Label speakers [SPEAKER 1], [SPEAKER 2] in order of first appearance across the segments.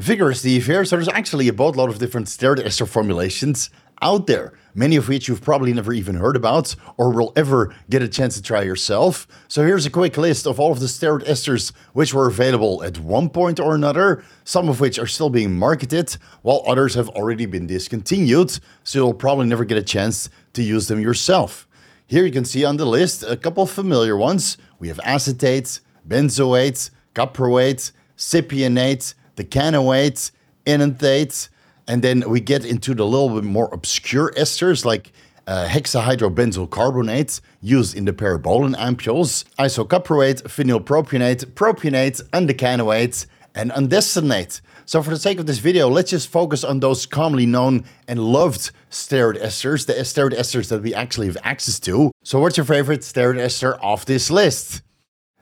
[SPEAKER 1] Vigorous Steve here. So there's actually a boatload of different steroid ester formulations out there, many of which you've probably never even heard about or will ever get a chance to try yourself. So here's a quick list of all of the steroid esters which were available at one point or another, some of which are still being marketed, while others have already been discontinued, so you'll probably never get a chance to use them yourself. Here you can see on the list a couple familiar ones. We have acetate, benzoate, caproate, cypionate, decanoate, enanthate, and then we get into the little bit more obscure esters like uh, hexahydrobenzyl carbonate used in the parabolin ampules, isocaproate, phenylpropionate, propionate, undecanoate, and undestinate. So for the sake of this video, let's just focus on those commonly known and loved steroid esters, the steroid esters that we actually have access to. So what's your favorite steroid ester off this list?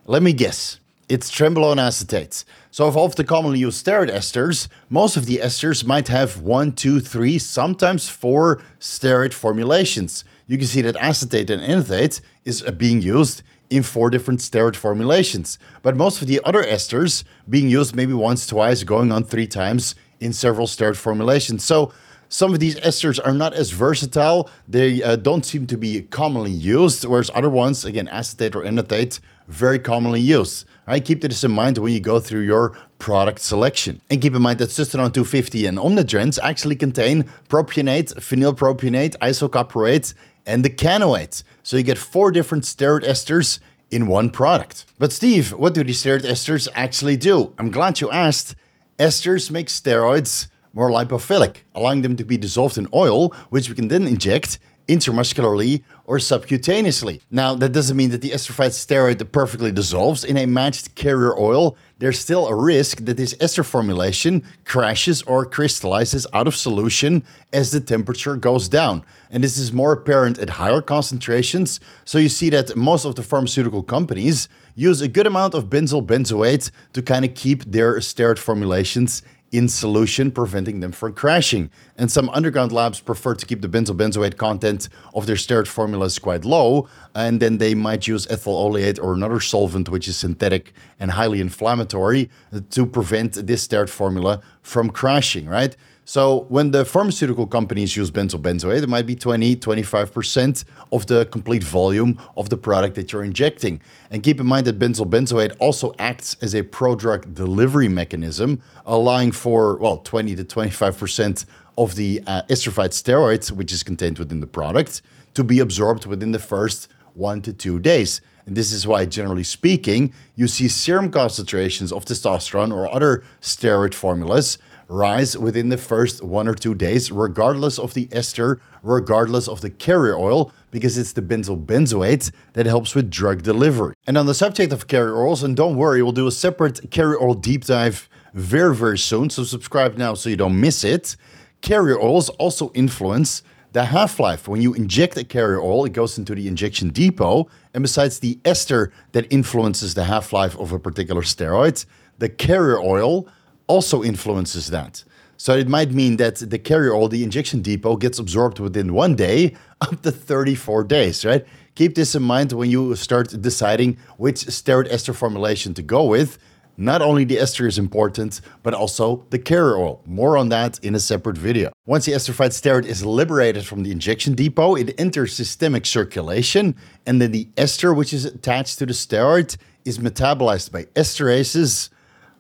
[SPEAKER 1] Let me guess. It's trenbolone acetate. So of all the commonly used steroid esters, most of the esters might have one, two, three, sometimes four steroid formulations. You can see that acetate and enanthate is uh, being used in four different steroid formulations. But most of the other esters being used maybe once, twice, going on three times in several steroid formulations. So some of these esters are not as versatile. They uh, don't seem to be commonly used, whereas other ones, again, acetate or enanthate, very commonly used. Right, keep this in mind when you go through your product selection. And keep in mind that Systerone 250 and Omnidrins actually contain propionate, phenylpropionate, isocaproate, and the decanoate. So you get four different steroid esters in one product. But Steve, what do these steroid esters actually do? I'm glad you asked. Esters make steroids more lipophilic, allowing them to be dissolved in oil, which we can then inject intramuscularly or subcutaneously. Now, that doesn't mean that the esterified steroid perfectly dissolves in a matched carrier oil. There's still a risk that this ester formulation crashes or crystallizes out of solution as the temperature goes down. And this is more apparent at higher concentrations. So you see that most of the pharmaceutical companies use a good amount of benzyl benzoate to kind of keep their steroid formulations in solution, preventing them from crashing. And some underground labs prefer to keep the benzyl benzoate content of their steroid formulas quite low, and then they might use ethyl oleate or another solvent which is synthetic and highly inflammatory to prevent this steroid formula from crashing, right? So when the pharmaceutical companies use benzyl benzoate, it might be 20, 25% of the complete volume of the product that you're injecting. And keep in mind that benzyl benzoate also acts as a prodrug delivery mechanism, allowing for, well, 20 to 25% of the uh, esterified steroids, which is contained within the product, to be absorbed within the first one to two days. And this is why, generally speaking, you see serum concentrations of testosterone or other steroid formulas rise within the first one or two days, regardless of the ester, regardless of the carrier oil, because it's the benzyl benzoate that helps with drug delivery. And on the subject of carrier oils, and don't worry, we'll do a separate carrier oil deep dive very, very soon. So subscribe now so you don't miss it. Carrier oils also influence the half life. When you inject a carrier oil, it goes into the injection depot. And besides the ester that influences the half life of a particular steroid, the carrier oil also influences that. So it might mean that the carrier oil, the injection depot, gets absorbed within one day up to 34 days, right? Keep this in mind when you start deciding which steroid ester formulation to go with. Not only the ester is important, but also the carrier oil. More on that in a separate video. Once the esterified steroid is liberated from the injection depot, it enters systemic circulation, and then the ester, which is attached to the steroid, is metabolized by esterases,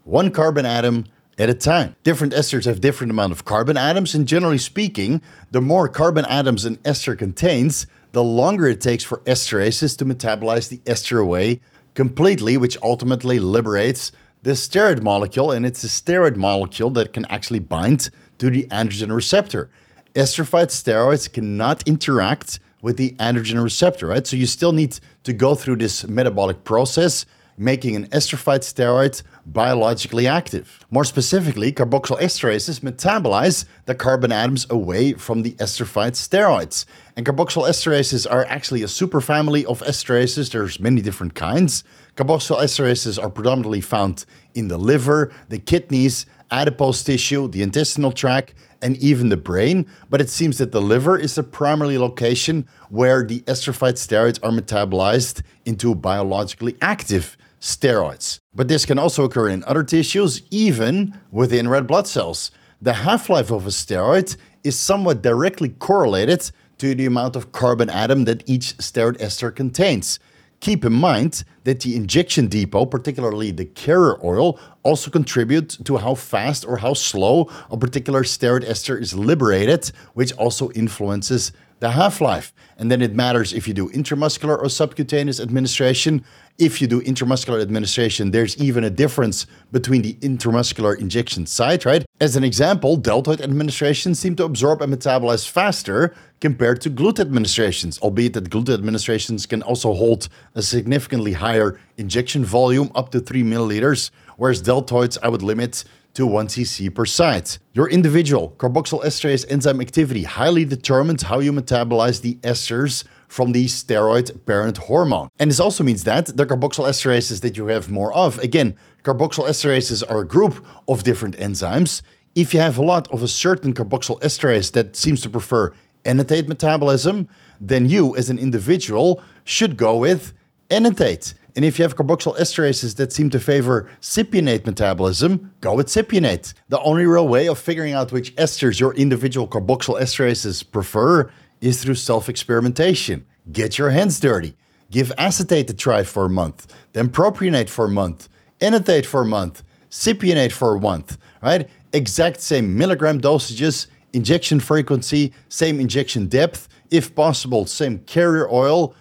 [SPEAKER 1] one carbon atom at a time. Different esters have different amount of carbon atoms, and generally speaking, the more carbon atoms an ester contains, the longer it takes for esterases to metabolize the ester away completely, which ultimately liberates the steroid molecule, and it's a steroid molecule that can actually bind to the androgen receptor. Esterified steroids cannot interact with the androgen receptor, right? So you still need to go through this metabolic process making an esterified steroid biologically active. More specifically, carboxyl esterases metabolize the carbon atoms away from the esterified steroids. And carboxyl esterases are actually a superfamily of esterases. There's many different kinds. Carboxyl esterases are predominantly found in the liver, the kidneys, adipose tissue, the intestinal tract, and even the brain. But it seems that the liver is the primary location where the esterified steroids are metabolized into biologically active steroids. But this can also occur in other tissues, even within red blood cells. The half life of a steroid is somewhat directly correlated to the amount of carbon atom that each steroid ester contains. Keep in mind that the injection depot, particularly the carrier oil, also contribute to how fast or how slow a particular steroid ester is liberated, which also influences the half-life. And then it matters if you do intramuscular or subcutaneous administration. If you do intramuscular administration, there's even a difference between the intramuscular injection site, right? As an example, deltoid administrations seem to absorb and metabolize faster compared to GLUT administrations, albeit that GLUT administrations can also hold a significantly higher injection volume, up to 3 milliliters, whereas deltoids I would limit to 1 cc per site. Your individual carboxyl esterase enzyme activity highly determines how you metabolize the esters from the steroid parent hormone. And this also means that the carboxyl esterases that you have more of, again, carboxyl esterases are a group of different enzymes. If you have a lot of a certain carboxyl esterase that seems to prefer enanthate metabolism, then you as an individual should go with enanthate. And if you have carboxyl esterases that seem to favor cypionate metabolism, go with cypionate. The only real way of figuring out which esters your individual carboxyl esterases prefer is through self experimentation. Get your hands dirty. Give acetate a try for a month, then propionate for a month, enanthate for a month, cypionate for a month, right? Exact same milligram dosages, injection frequency, same injection depth, if possible, same carrier oil.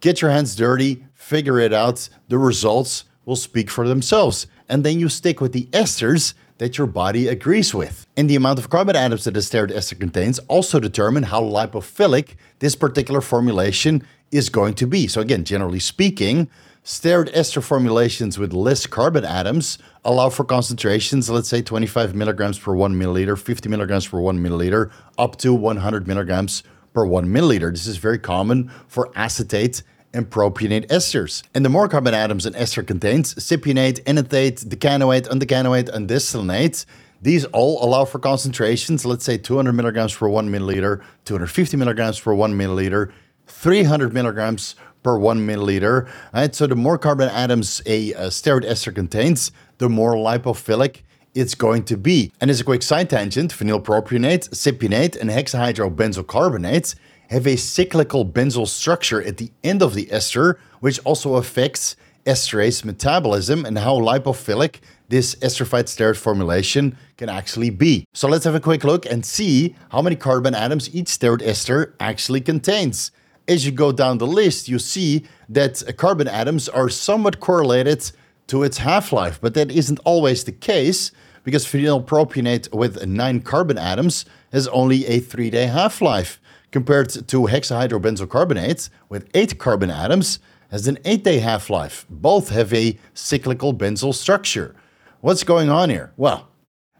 [SPEAKER 1] Get your hands dirty, figure it out. The results will speak for themselves. And then you stick with the esters that your body agrees with. And the amount of carbon atoms that a steroid ester contains also determine how lipophilic this particular formulation is going to be. So again, generally speaking, steroid ester formulations with less carbon atoms allow for concentrations, let's say 25 milligrams per one milliliter, 50 milligrams per one milliliter, up to 100 milligrams per one milliliter. This is very common for acetate and propionate esters. And the more carbon atoms an ester contains, cypionate, enanthate, decanoate, undecanoate, undecanoate, these all allow for concentrations, let's say 200 milligrams per one milliliter, 250 milligrams per one milliliter, 300 milligrams per one milliliter. Right? So the more carbon atoms a, a steroid ester contains, the more lipophilic it's going to be. And as a quick side tangent, phenylpropionate, cypionate, and hexahydrobenzocarbonates have a cyclical benzyl structure at the end of the ester, which also affects esterase metabolism and how lipophilic this esterified steroid formulation can actually be. So let's have a quick look and see how many carbon atoms each steroid ester actually contains. As you go down the list, you see that carbon atoms are somewhat correlated to its half-life, but that isn't always the case because phenylpropionate with 9 carbon atoms has only a 3-day half-life compared to hexahydrobenzocarbonates with 8 carbon atoms has an 8-day half-life. Both have a cyclical benzyl structure. What's going on here? Well,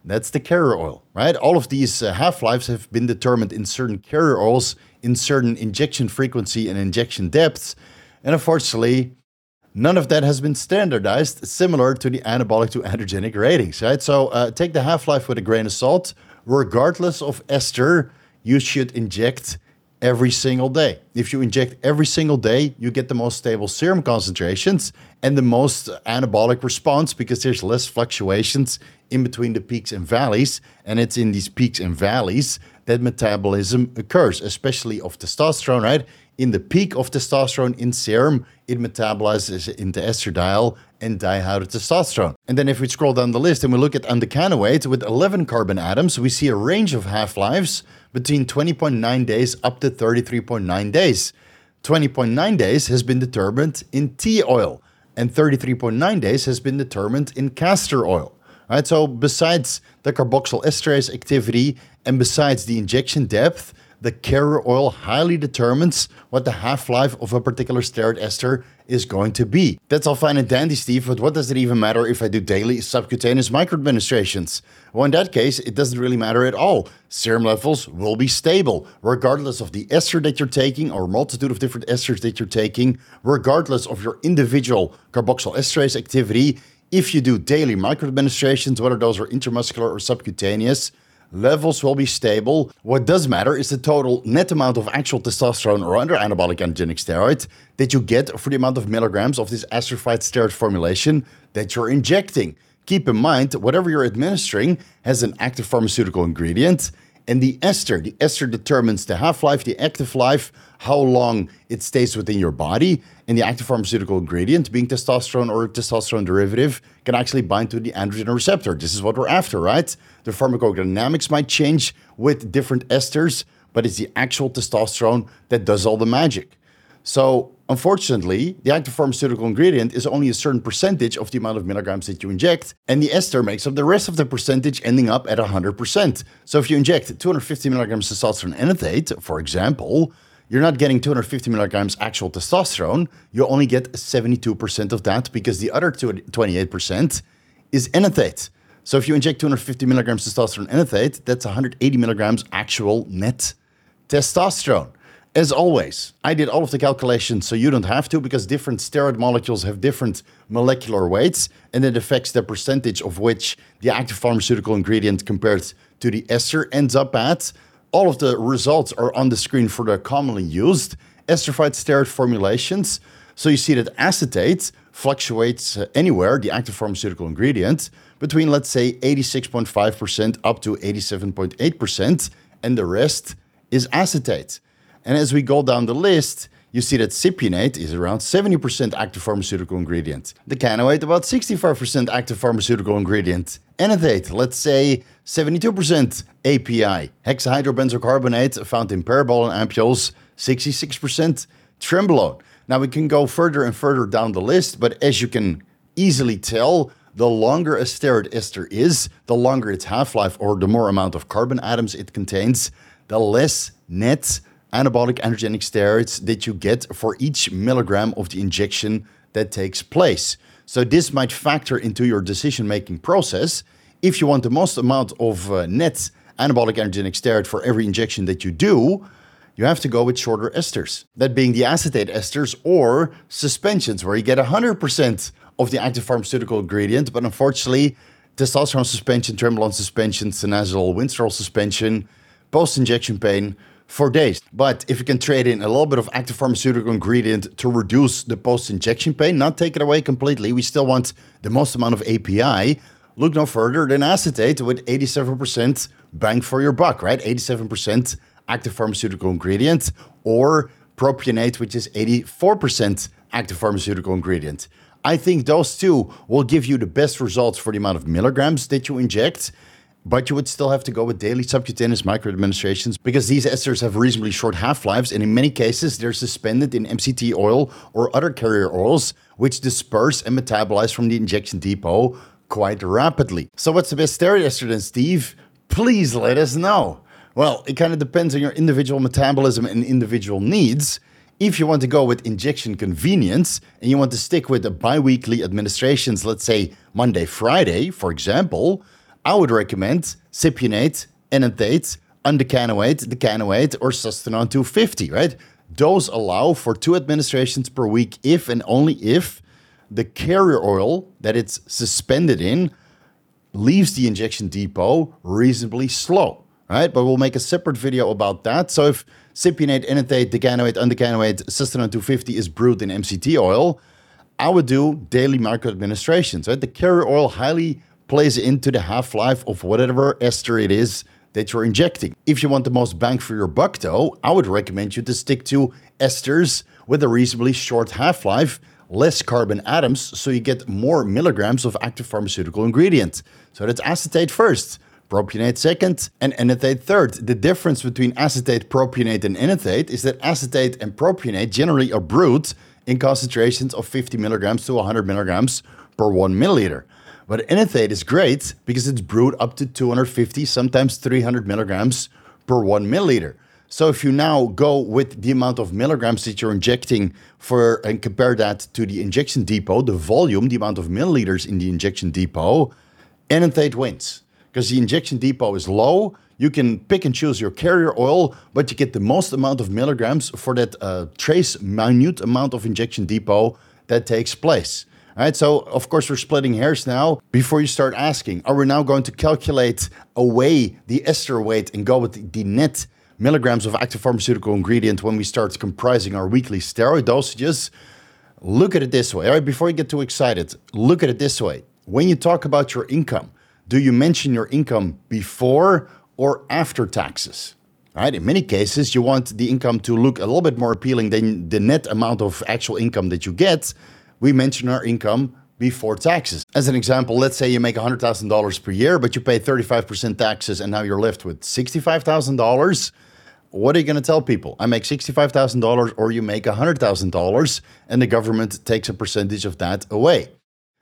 [SPEAKER 1] that's the carrier oil, right? All of these uh, half-lives have been determined in certain carrier oils in certain injection frequency and injection depths. And unfortunately, none of that has been standardized, similar to the anabolic to androgenic ratings, right? So uh, take the half-life with a grain of salt. Regardless of ester, you should inject every single day. If you inject every single day, you get the most stable serum concentrations and the most anabolic response because there's less fluctuations in between the peaks and valleys. And it's in these peaks and valleys that metabolism occurs, especially of testosterone, right? In the peak of testosterone in serum, it metabolizes into estradiol and dihydrotestosterone. And then if we scroll down the list and we look at undecanoate with 11 carbon atoms, we see a range of half-lives between 20.9 days up to 33.9 days. 20.9 days has been determined in tea oil, and 33.9 days has been determined in castor oil. Right, so besides the carboxyl esterase activity and besides the injection depth, the carrier oil highly determines what the half-life of a particular steroid ester is going to be. That's all fine and dandy, Steve, but what does it even matter if I do daily subcutaneous microadministrations? Well, in that case, it doesn't really matter at all. Serum levels will be stable, regardless of the ester that you're taking or multitude of different esters that you're taking, regardless of your individual carboxyl esterase activity. If you do daily microadministrations, whether those are intramuscular or subcutaneous, levels will be stable. What does matter is the total net amount of actual testosterone or other anabolic androgenic steroid that you get for the amount of milligrams of this esterified steroid formulation that you're injecting. Keep in mind, whatever you're administering has an active pharmaceutical ingredient, and the ester, the ester determines the half life, the active life, how long it stays within your body, and the active pharmaceutical ingredient, being testosterone or testosterone derivative, can actually bind to the androgen receptor. This is what we're after, right? The pharmacodynamics might change with different esters, but it's the actual testosterone that does all the magic. So, unfortunately, the active pharmaceutical ingredient is only a certain percentage of the amount of milligrams that you inject, and the ester makes up the rest of the percentage, ending up at 100%. So, if you inject 250 milligrams testosterone enanthate, for example, you're not getting 250 milligrams actual testosterone, you only get 72% of that because the other 28% is enanthate. So if you inject 250 milligrams testosterone enanthate, that's 180 milligrams actual net testosterone. As always, I did all of the calculations so you don't have to because different steroid molecules have different molecular weights and it affects the percentage of which the active pharmaceutical ingredient compared to the ester ends up at. All of the results are on the screen for the commonly used esterified steroid formulations. So you see that acetate fluctuates uh, anywhere, the active pharmaceutical ingredient, between let's say 86.5% up to 87.8%, and the rest is acetate. And as we go down the list, you see that cypionate is around 70% active pharmaceutical ingredient. Decanoate, about 65% active pharmaceutical ingredient. Enanthate, let's say 72% API. Hexahydrobenzocarbonate, found in parabol and ampules, 66% trenbolone. Now we can go further and further down the list, but as you can easily tell, the longer a steroid ester is, the longer its half-life or the more amount of carbon atoms it contains, the less net anabolic androgenic steroids that you get for each milligram of the injection that takes place. So this might factor into your decision-making process. If you want the most amount of uh, net anabolic androgenic steroid for every injection that you do, you have to go with shorter esters. That being the acetate esters or suspensions, where you get 100% of the active pharmaceutical ingredient, but unfortunately, testosterone suspension, trenbolone suspension, sinazol, winstrol suspension, post-injection pain, for days. But if you can trade in a little bit of active pharmaceutical ingredient to reduce the post-injection pain, not take it away completely, we still want the most amount of API. Look no further than acetate with 87% bang for your buck, right? 87% active pharmaceutical ingredient, or propionate, which is 84% active pharmaceutical ingredient. I think those two will give you the best results for the amount of milligrams that you inject but you would still have to go with daily subcutaneous microadministrations because these esters have reasonably short half-lives and in many cases they're suspended in MCT oil or other carrier oils which disperse and metabolize from the injection depot quite rapidly. So what's the best steroid ester then, Steve? Please let us know. Well, it kind of depends on your individual metabolism and individual needs. If you want to go with injection convenience and you want to stick with the biweekly administrations, let's say Monday, Friday, for example, I would recommend cypionate, enanthate, undecanoate, decanoate, or sustanon 250, right? Those allow for two administrations per week if and only if the carrier oil that it's suspended in leaves the injection depot reasonably slow, right? But we'll make a separate video about that. So if cypionate, enanthate, decanoate, undecanoate, sustanon 250 is brewed in MCT oil, I would do daily micro administrations, right? The carrier oil highly plays into the half-life of whatever ester it is that you're injecting. If you want the most bang for your buck though, I would recommend you to stick to esters with a reasonably short half-life, less carbon atoms, so you get more milligrams of active pharmaceutical ingredient. So that's acetate first, propionate second, and enanthate third. The difference between acetate, propionate, and enanthate is that acetate and propionate generally are brewed in concentrations of 50 milligrams to 100 milligrams per one milliliter. But enanthate is great because it's brewed up to 250, sometimes 300 milligrams per one milliliter. So if you now go with the amount of milligrams that you're injecting for and compare that to the injection depot, the volume, the amount of milliliters in the injection depot, enanthate wins. Because the injection depot is low, you can pick and choose your carrier oil, but you get the most amount of milligrams for that uh, trace minute amount of injection depot that takes place. All right, so of course we're splitting hairs now. Before you start asking, are we now going to calculate away the ester weight and go with the, net milligrams of active pharmaceutical ingredient when we start comprising our weekly steroid dosages? Look at it this way. All right, before you get too excited, look at it this way. When you talk about your income, do you mention your income before or after taxes? Right? In many cases, you want the income to look a little bit more appealing than the net amount of actual income that you get. We mention our income before taxes. As an example, let's say you make $100,000 per year, but you pay 35% taxes and now you're left with $65,000. What are you going to tell people? I make $65,000 or you make $100,000 and the government takes a percentage of that away.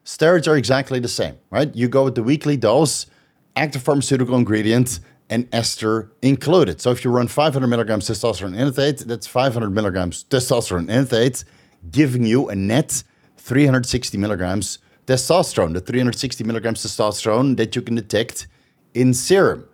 [SPEAKER 1] Steroids are exactly the same, right? You go with the weekly dose, active pharmaceutical ingredient, and ester included. So if you run 500 milligrams testosterone enanthate, that's 500 milligrams testosterone enanthate, giving you a net 360 milligrams testosterone, the 360 milligrams testosterone that you can detect in serum.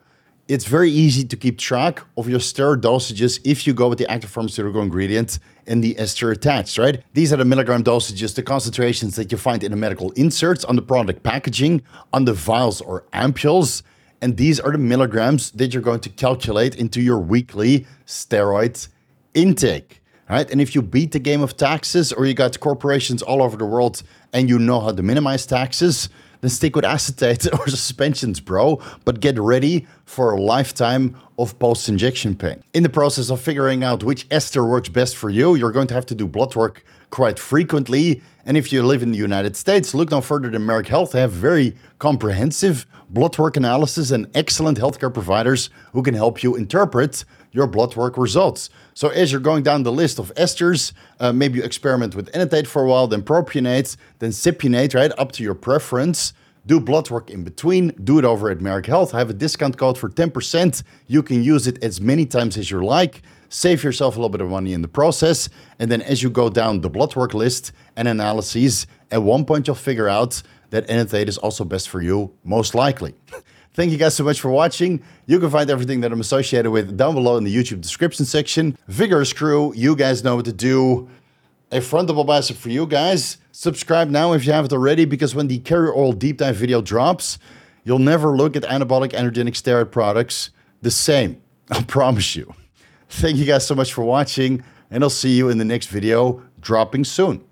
[SPEAKER 1] It's very easy to keep track of your steroid dosages if you go with the active pharmaceutical ingredient and the ester attached, right? These are the milligram dosages, the concentrations that you find in the medical inserts on the product packaging, on the vials or ampules. And these are the milligrams that you're going to calculate into your weekly steroid intake. Right? And if you beat the game of taxes or you got corporations all over the world and you know how to minimize taxes, then stick with acetate or suspensions, bro. But get ready for a lifetime of post injection pain. In the process of figuring out which ester works best for you, you're going to have to do blood work quite frequently. And if you live in the United States, look no further than Merck Health. They have very comprehensive blood work analysis and excellent healthcare providers who can help you interpret your blood work results. So as you're going down the list of esters, uh, maybe you experiment with enanthate for a while, then propionate, then cypionate, right, up to your preference. Do blood work in between. Do it over at Merck Health. I have a discount code for 10%. You can use it as many times as you like. Save yourself a little bit of money in the process. And then as you go down the blood work list and analyses, at one point you'll figure out that enanthate is also best for you, most likely. Thank you guys so much for watching. You can find everything that I'm associated with down below in the YouTube description section. Vigorous crew, you guys know what to do. A frontal bicep for you guys. Subscribe now if you haven't already, because when the carrier oil deep dive video drops, you'll never look at anabolic androgenic steroid products the same. I promise you. Thank you guys so much for watching, and I'll see you in the next video dropping soon.